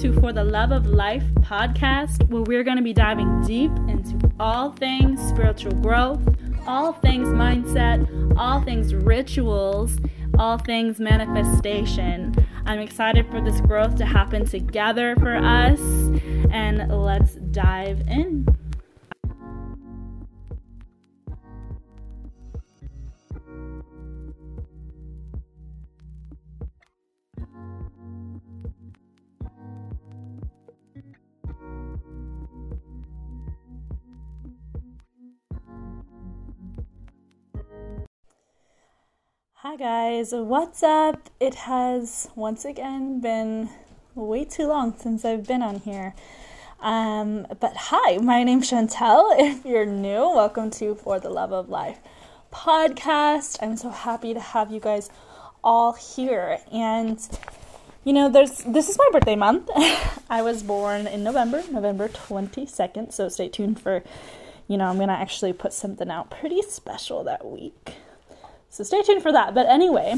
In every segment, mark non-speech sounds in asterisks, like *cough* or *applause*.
to For the Love of Life podcast, where we're going to be diving deep into all things spiritual growth, all things mindset, all things rituals, all things manifestation. I'm excited for this growth to happen together for us, and let's dive in. Guys, what's up? It has once again been way too long since I've been on here. Um, but hi, my name's Shawntelle. *laughs* If you're new, welcome to For the Love of Life podcast. I'm so happy to have you guys all here. And you know, there's this is my birthday month. *laughs* I was born in November, November 22nd. So stay tuned for, you know, I'm gonna actually put something out pretty special that week. So stay tuned for that. But anyway,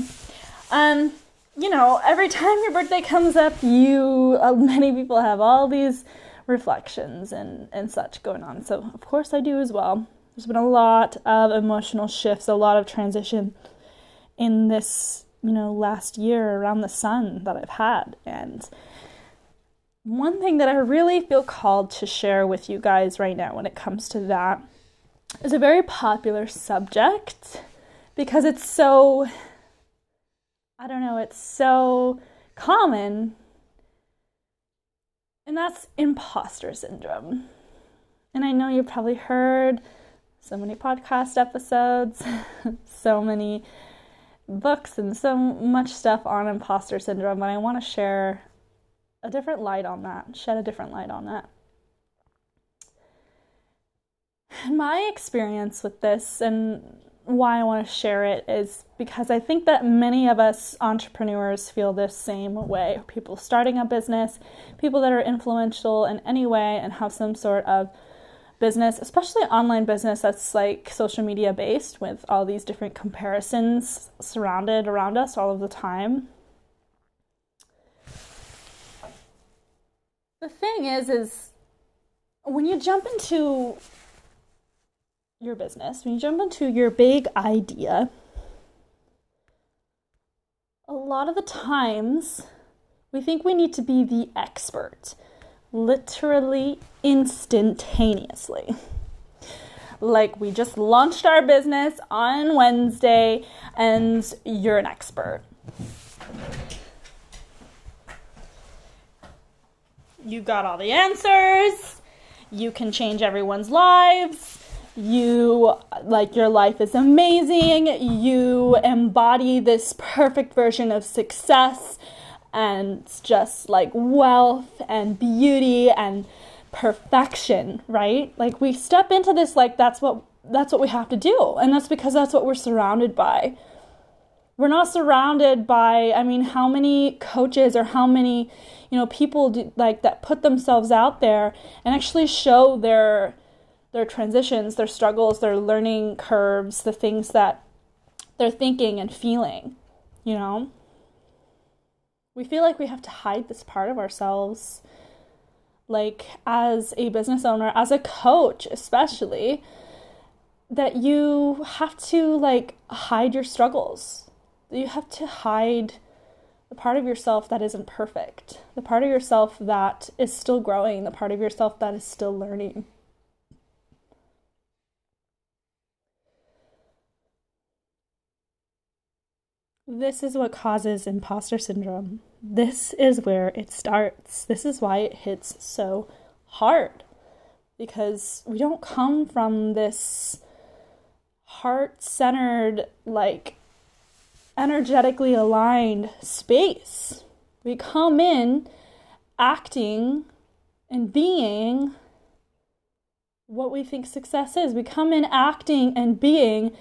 um, you know, every time your birthday comes up, you uh, *laughs* many people have all these reflections and and such going on. So of course I do as well. There's been a lot of emotional shifts, a lot of transition in this, you know, last year around the sun that I've had and one thing that I really feel called to share with you guys right now when it comes to that is a very popular subject because it's so I don't know, it's so common. And that's imposter syndrome. And I know you've probably heard so many podcast episodes, *laughs* so many books, and so much stuff on imposter syndrome, but I want to share a different light on that, shed a different light on that. My experience with this, and why I want to share it is because I think that many of us entrepreneurs feel this same way. People starting a business, people that are influential in any way and have some sort of business, especially online business that's like social media based with all these different comparisons surrounded around us all of the time. The thing is is when you jump into your business, when you jump into your big idea, a lot of the times we think we need to be the expert, literally instantaneously. Like we just launched our business on Wednesday and you're an expert. You got all the answers. You can change everyone's lives you like your life is amazing. You embody this perfect version of success and just like wealth and beauty and perfection right? Like we step into this like that's what that's what we have to do. And that's because that's what we're surrounded by. We're not surrounded by i mean how many coaches or how many you know people do, like that put themselves out there and actually show their their transitions, their struggles, their learning curves, the things that they're thinking and feeling, you know? We feel like we have to hide this part of ourselves. Like, as a business owner, as a coach, especially, that you have to, like, hide your struggles. You have to hide the part of yourself that isn't perfect, the part of yourself that is still growing, the part of yourself that is still learning. This is what causes imposter syndrome. This is where it starts. This is why it hits so hard. Because we don't come from this heart centered, like energetically aligned space. We come in acting and being what we think success is. We come in acting and being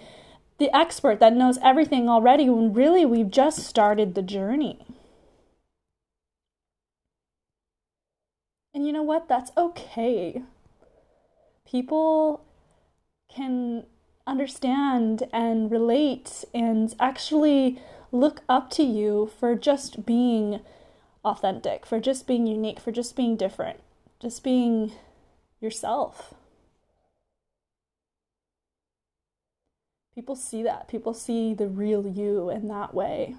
the expert that knows everything already when really we've just started the journey. And you know what? That's okay. People can understand and relate and actually look up to you for just being authentic, for just being unique, for just being different, just being yourself. People see that. People see the real you in that way.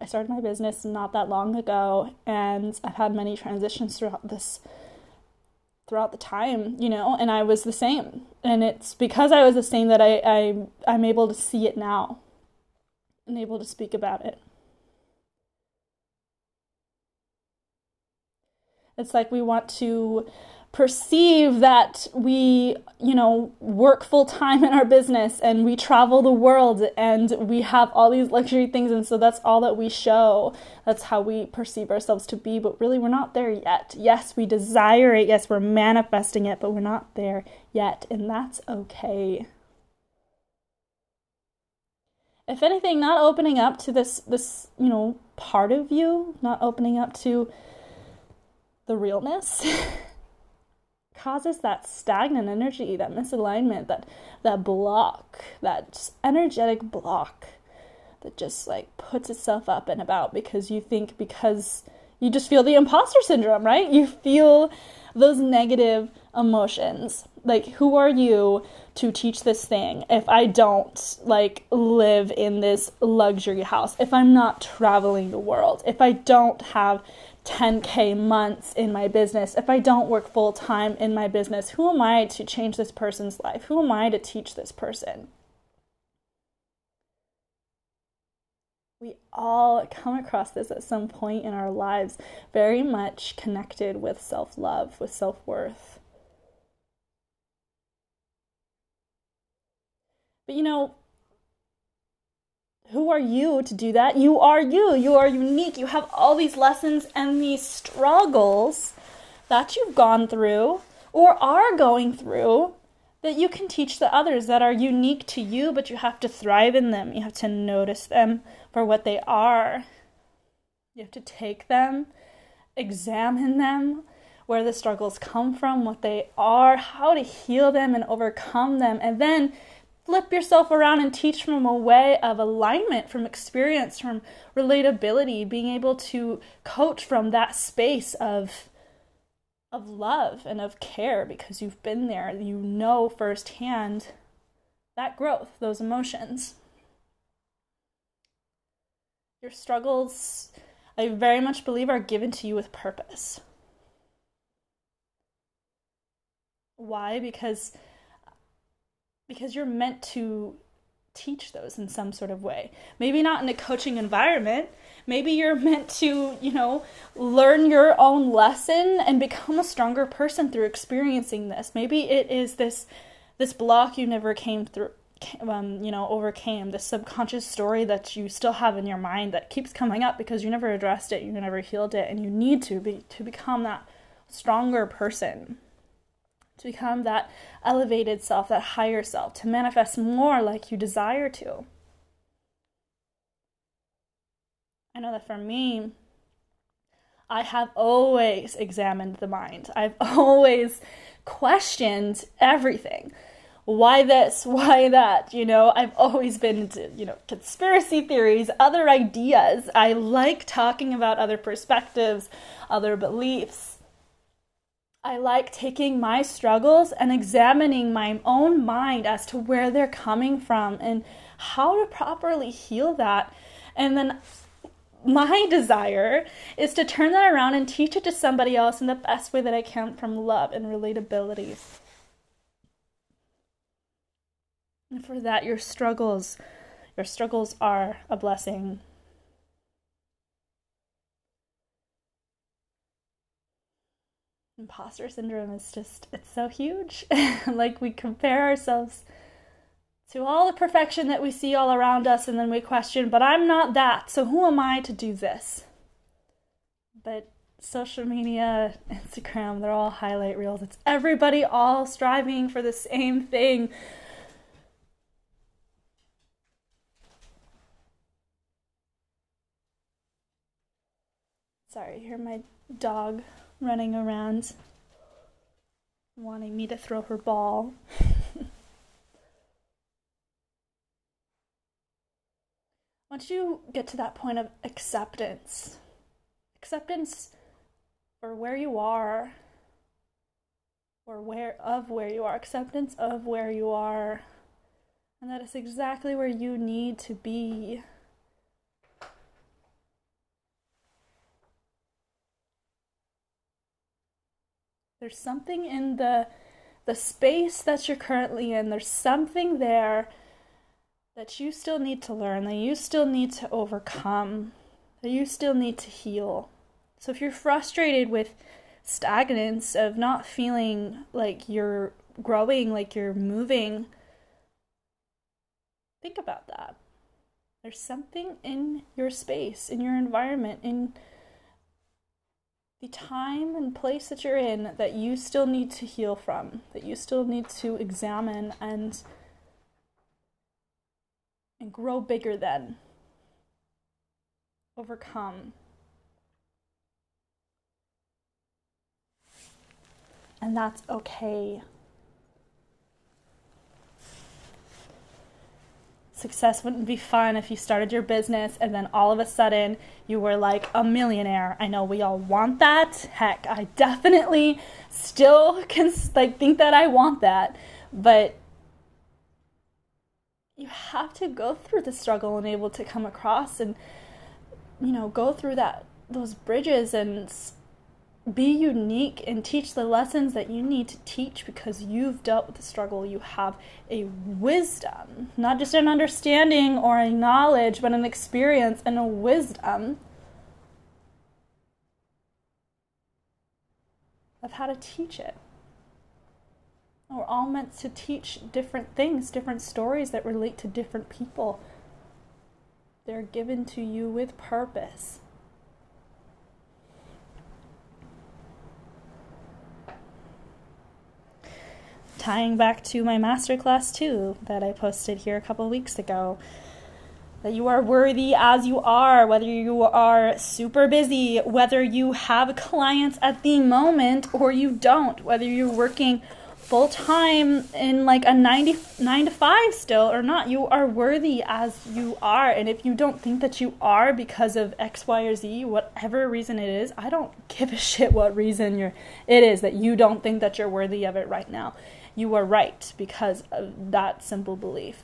I started my business not that long ago, and I've had many transitions throughout this throughout the time, you know, and I was the same. And it's because I was the same that I, I I'm able to see it now and able to speak about it. It's like we want to perceive that we, you know, work full time in our business and we travel the world and we have all these luxury things. And so that's all that we show. That's how we perceive ourselves to be. But really, we're not there yet. Yes, we desire it. Yes, we're manifesting it, but we're not there yet. And that's okay. If anything, not opening up to this, this, you know, part of you, not opening up to the realness. *laughs* causes that stagnant energy, that misalignment, that that block, that energetic block that just like puts itself up and about because you think because you just feel the imposter syndrome, right? You feel those negative emotions. Like who are you to teach this thing if I don't like live in this luxury house? If I'm not traveling the world? If I don't have 10K months in my business, if I don't work full time in my business, who am I to change this person's life? Who am I to teach this person? We all come across this at some point in our lives, very much connected with self love, with self worth. But you know, who are you to do that? You are you. You are unique. You have all these lessons and these struggles that you've gone through or are going through that you can teach the others that are unique to you, but you have to thrive in them. You have to notice them for what they are. You have to take them, examine them, where the struggles come from, what they are, how to heal them and overcome them, and then flip yourself around and teach from a way of alignment, from experience, from relatability, being able to coach from that space of of love and of care because you've been there, you know firsthand that growth, those emotions. Your struggles, I very much believe, are given to you with purpose. Why? Because because you're meant to teach those in some sort of way. Maybe not in a coaching environment. Maybe you're meant to, you know, learn your own lesson and become a stronger person through experiencing this. Maybe it is this this block you never came through um, you know, overcame this subconscious story that you still have in your mind that keeps coming up because you never addressed it, you never healed it, and you need to be to become that stronger person to become that elevated self, that higher self, to manifest more like you desire to. I know that for me, I have always examined the mind. I've *laughs* always questioned everything. Why this? *laughs* Why that? You know, I've always been into, you know, conspiracy theories, other ideas. I like talking about other perspectives, other beliefs. I like taking my struggles and examining my own mind as to where they're coming from and how to properly heal that. And then my *laughs* desire is to turn that around and teach it to somebody else in the best way that I can from love and relatability. And for that, your struggles, your struggles are a blessing. Imposter syndrome is just it's so huge. *laughs* Like we compare ourselves to all the perfection that we see all around us and then we question but i'm not that so who am i to do this? But social media instagram they're all highlight reels. It's everybody all striving for the same thing. Sorry here my dog running around wanting me to throw her ball. *laughs* once you get to that point of acceptance, acceptance for where you are, or where of where you are, acceptance of where you are, and that is exactly where you need to be. There's something in the the space that you're currently in. There's something there that you still need to learn, that you still need to overcome, that you still need to heal. So if you're frustrated with stagnance, of not feeling like you're growing, like you're moving, think about that. There's something in your space, in your environment, in the time and place that you're in that you still need to heal from, that you still need to examine and and grow bigger than. Overcome. And that's okay success wouldn't be fun if you started your business and then all of a sudden you were like a millionaire. I know we all want that. Heck, I *laughs* definitely still can like think that I want that, but you have to go through the struggle and able to come across and you know, go through that those bridges and be unique and teach the lessons that you need to teach because you've dealt with the struggle. You have a wisdom, not just an understanding or a knowledge, but an experience and a wisdom of how to teach it. We're all meant to teach different things, different stories that relate to different people. They're given to you with purpose. Tying back to my masterclass too that I posted here a couple weeks ago. That you are worthy as you are, whether you are super busy, whether you have clients at the moment or you don't, whether you're working full time in like a 90, 9 to 5 still or not. You are worthy as you are. And if you don't think that you are because of X, Y, or Z, whatever reason it is, I don't give a *laughs* shit what reason you're, it is that you don't think that you're worthy of it right now you are right because of that simple belief.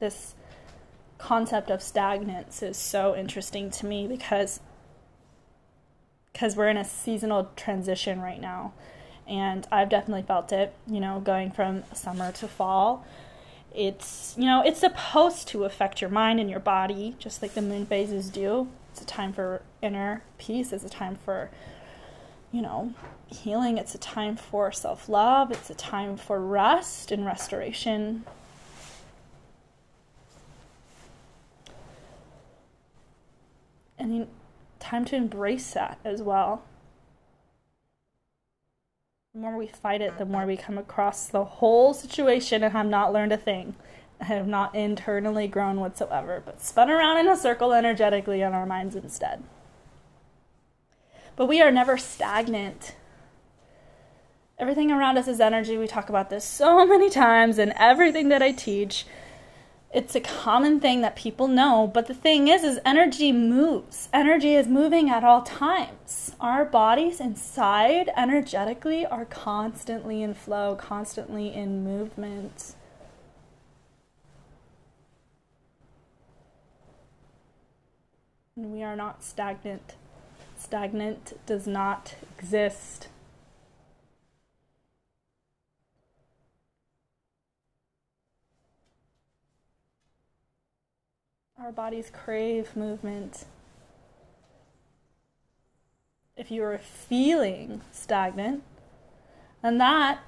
This concept of stagnance is so interesting to me because because we're in a seasonal transition right now and I've definitely felt it, you know, going from summer to fall it's you know it's supposed to affect your mind and your body just like the moon phases do. It's a time for inner peace it's a time for you know healing it's a time for self-love it's a time for rest and restoration. And time to embrace that as well the more we fight it, the more we come across the whole situation and have not learned a thing. I have not internally grown whatsoever, but spun around in a circle energetically in our minds instead. But we are never stagnant. Everything around us is energy. We talk about this so *laughs* many times in everything that I teach it's a common thing that people know but the thing is is energy moves. Energy is moving at all times. Our bodies inside energetically are constantly in flow constantly in movement. And we are not stagnant. Stagnant does not exist Our bodies crave movement. If you are feeling stagnant, and that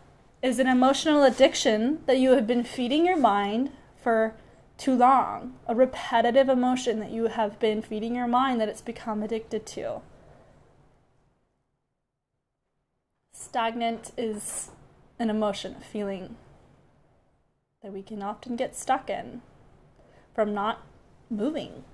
is an emotional addiction that you have been feeding your mind for too long, a repetitive emotion that you have been feeding your mind that it's become addicted to. Stagnant is an emotion, a feeling that we can often get stuck in from not moving.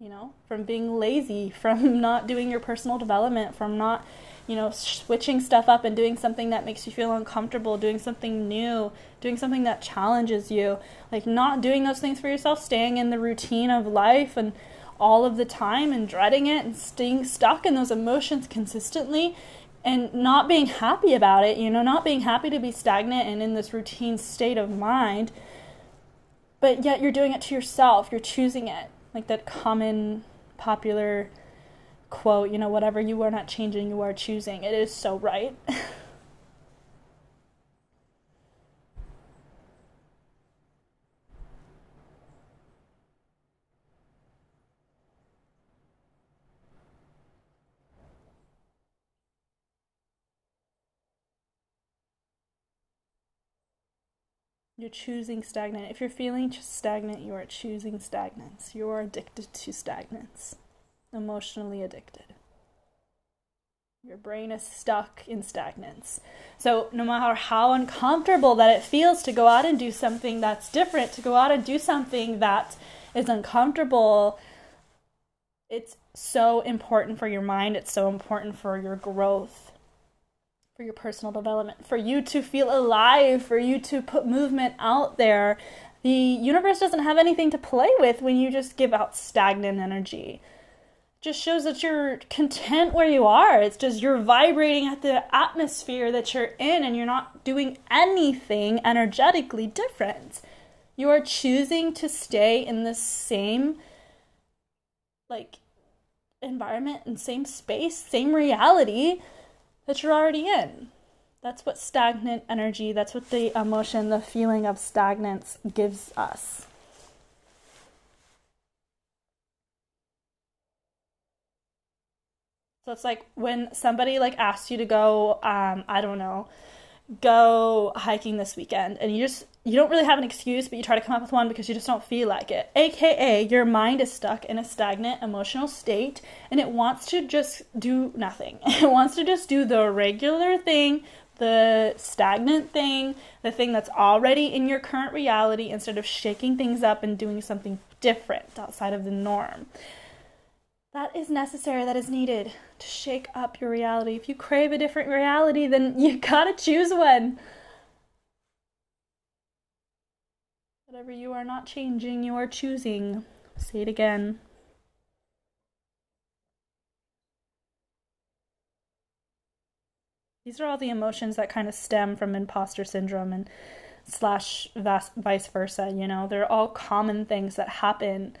you know, from being lazy, from *laughs* not doing your personal development, from not, you know, switching stuff up and doing something that makes you feel uncomfortable, doing something new, doing something that challenges you. Like not doing those things for yourself, staying in the routine of life and all of the time and dreading it and staying stuck in those emotions consistently and not being happy about it, you know, not being happy to be stagnant and in this routine state of mind, but yet you're doing it to yourself, you're choosing it. Like that common popular quote, you know, whatever you are not changing, you are choosing. It is so right. *laughs* You're choosing stagnant. If you're feeling stagnant, you are choosing stagnance. You are addicted to stagnance, emotionally addicted. Your brain is stuck in stagnance. So, no matter how uncomfortable that it feels to go out and do something that's different, to go out and do something that is uncomfortable, it's so important for your mind, it's so important for your growth for your personal development, for you to feel alive, for you to put movement out there. The universe doesn't have anything to play with when you just give out stagnant energy. It just shows that you're content where you are. It's just you're vibrating at the atmosphere that you're in and you're not doing anything energetically different. You are choosing to stay in the same like environment and same space, same reality that you're already in. That's what stagnant energy, that's what the emotion, the feeling of stagnance gives us. So it's like when somebody like asks you to go, um, I don't know, go hiking this weekend and you just you don't really have an excuse but you try to come up with one because you just don't feel like it. Aka your mind is stuck in a stagnant emotional state and it wants to just do nothing. *laughs* It wants to just do the regular thing the stagnant thing the thing that's already in your current reality instead of shaking things up and doing something different outside of the norm that is necessary, that is needed to shake up your reality. If you crave a different reality, then *laughs* you gotta choose one. Whatever you are not changing, you are choosing. Say it again. These are all the emotions that kind of stem from imposter syndrome and slash vice versa, you know, they're all common things that happen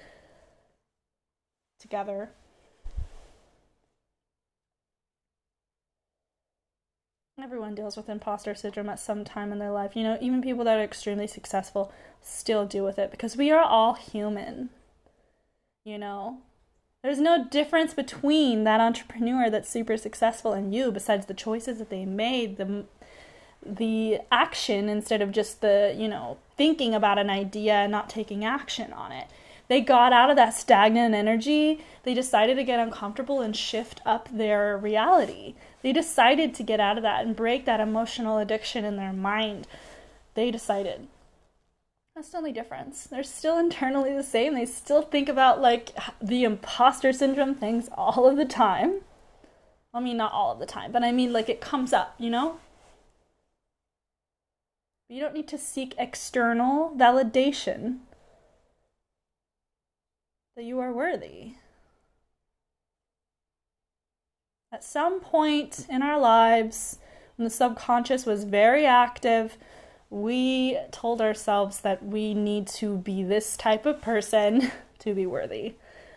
together. Everyone deals with imposter syndrome at some time in their life. You know, even people that are extremely successful still deal with it because we are all human. You know, there's no difference between that entrepreneur that's super successful and you besides the choices that they made, the the action instead of just the, you know, thinking about an idea and not taking action on it. They got out of that stagnant energy. They decided to get uncomfortable and shift up their reality. They decided to get out of that and break that emotional addiction in their mind. They decided. That's the only difference. They're still internally the same. They still think about like the imposter syndrome things all of the time. I mean, not all of the time, but I mean, like it comes up, you know? You don't need to seek external validation that you are worthy. At some point in our lives, when the subconscious was very active, we told ourselves that we need to be this type of person *laughs* to be worthy,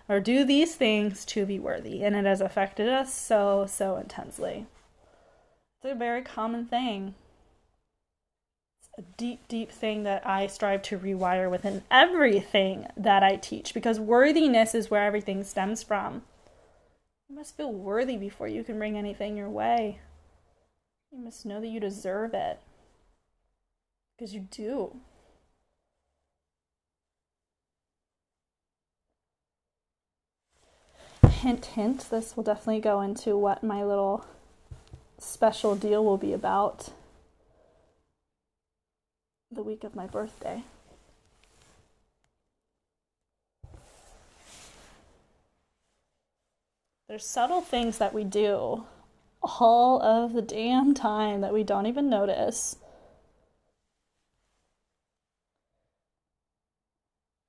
or do these things to be worthy. And it has affected us so, so intensely. It's a very common thing a deep, deep thing that I strive to rewire within everything that I teach because worthiness is where everything stems from. You must feel worthy before you can bring anything your way. You must know that you deserve it because you do. Hint, hint, this will definitely go into what my little special deal will be about the week of my birthday. There's subtle things that we do all of the damn time that we don't even notice.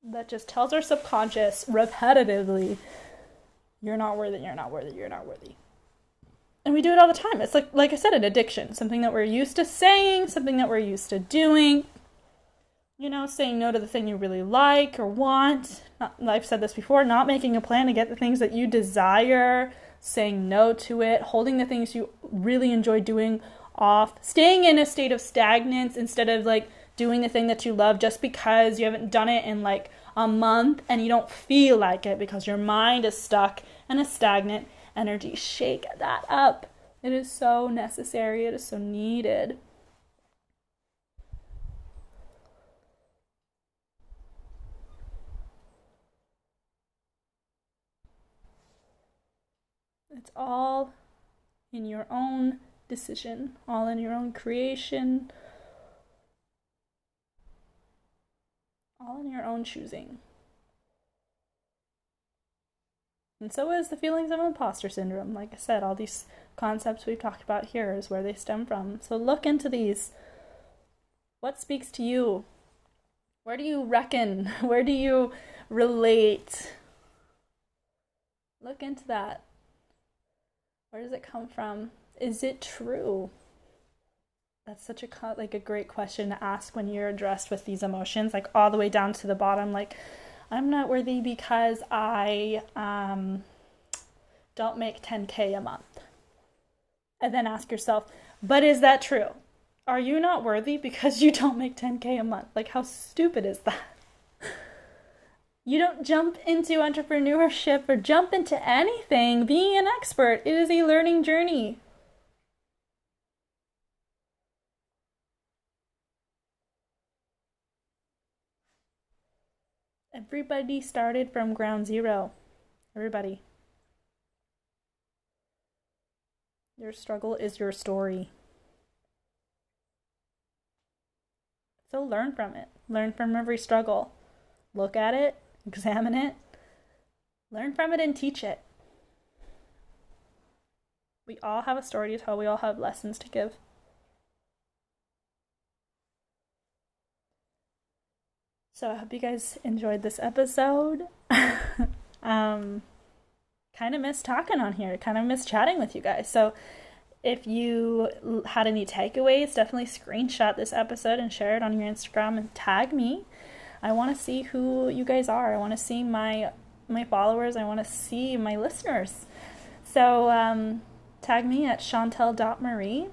That just tells our subconscious repetitively, you're not worthy, you're not worthy, you're not worthy. And we do it all the time. It's like like I said, an addiction, something that we're used to saying, something that we're used to doing. You know, saying no to the thing you really like or want. I've said this before, not making a plan to get the things that you desire, saying no to it, holding the things you really enjoy doing off, staying in a state of stagnance instead of like doing the thing that you love just because you haven't done it in like a month and you don't feel like it because your mind is stuck in a stagnant energy. Shake that up. It is so necessary, it is so needed. It's all in your own decision, all in your own creation, all in your own choosing. And so is the feelings of imposter syndrome. Like I said, all these concepts we've talked about here is where they stem from. So look into these. What speaks to you? Where do you reckon? *laughs* Where do you relate? Look into that. Where does it come from? Is it true? That's such a like a great question to ask when you're addressed with these emotions, like all the way down to the bottom. Like, I'm not worthy because I um, don't make 10k a month. And then ask yourself, but is that true? Are you not worthy because you don't make 10k a month? Like, how stupid is that? You don't jump into entrepreneurship or jump into anything being an expert. It is a learning journey. Everybody started from ground zero. Everybody. Your struggle is your story. So learn from it. Learn from every struggle. Look at it, examine it, learn from it, and teach it. We all have a story to tell, we all have lessons to give. So I hope you guys enjoyed this episode. *laughs* um, kind of miss talking on here, kind of miss chatting with you guys. So if you had any takeaways, definitely screenshot this episode and share it on your Instagram and tag me. I want to see who you guys are. I want to see my my followers. I want to see my listeners. So um, tag me at shawntelle.marie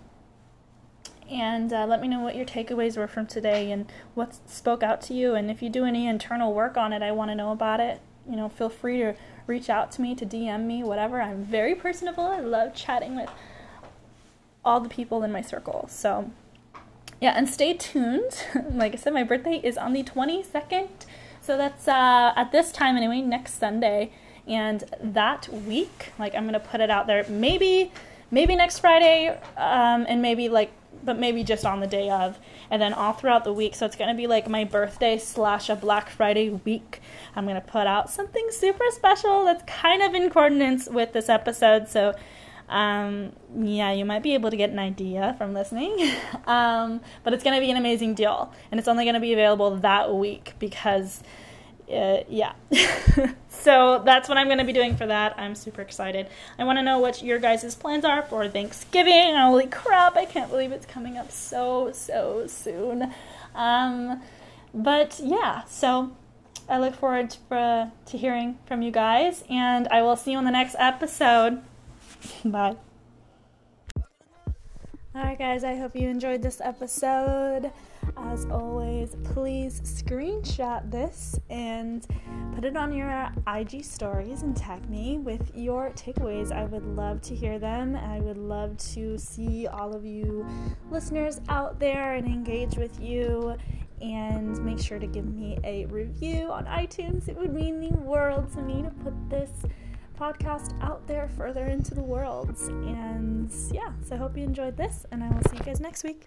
and uh, let me know what your takeaways were from today and what spoke out to you. And if you do any internal work on it, I want to know about it. You know, feel free to reach out to me, to DM me, whatever. I'm very personable. I love chatting with all the people in my circle. So yeah, and stay tuned. *laughs* like I said, my birthday is on the 22nd. So that's uh, at this time anyway, next Sunday. And that week, like I'm gonna put it out there. Maybe, maybe next Friday, um, and maybe like, but maybe just on the day of, and then all throughout the week. So it's gonna be like my birthday slash a Black Friday week. I'm gonna put out something super special that's kind of in coordinates with this episode. So um, yeah, you might be able to get an idea from listening. *laughs* um, but it's going to be an amazing deal. And it's only going to be available that week because, uh, yeah. *laughs* so that's what I'm going to be doing for that. I'm super excited. I want to know what your guys' plans are for Thanksgiving. Holy crap, I can't believe it's coming up so, so soon. Um, but yeah, so I look forward to, uh, to hearing from you guys, and I will see you on the next episode. *laughs* Bye. Alright, guys, I hope you enjoyed this episode. As always, please screenshot this and put it on your IG stories and tag me with your takeaways. I would love to hear them. I would love to see all of you listeners out there and engage with you. And make sure to give me a review on iTunes. It would mean the world to me to put this podcast out there further into the world. And yeah, so I hope you enjoyed this, and I will see you guys next week.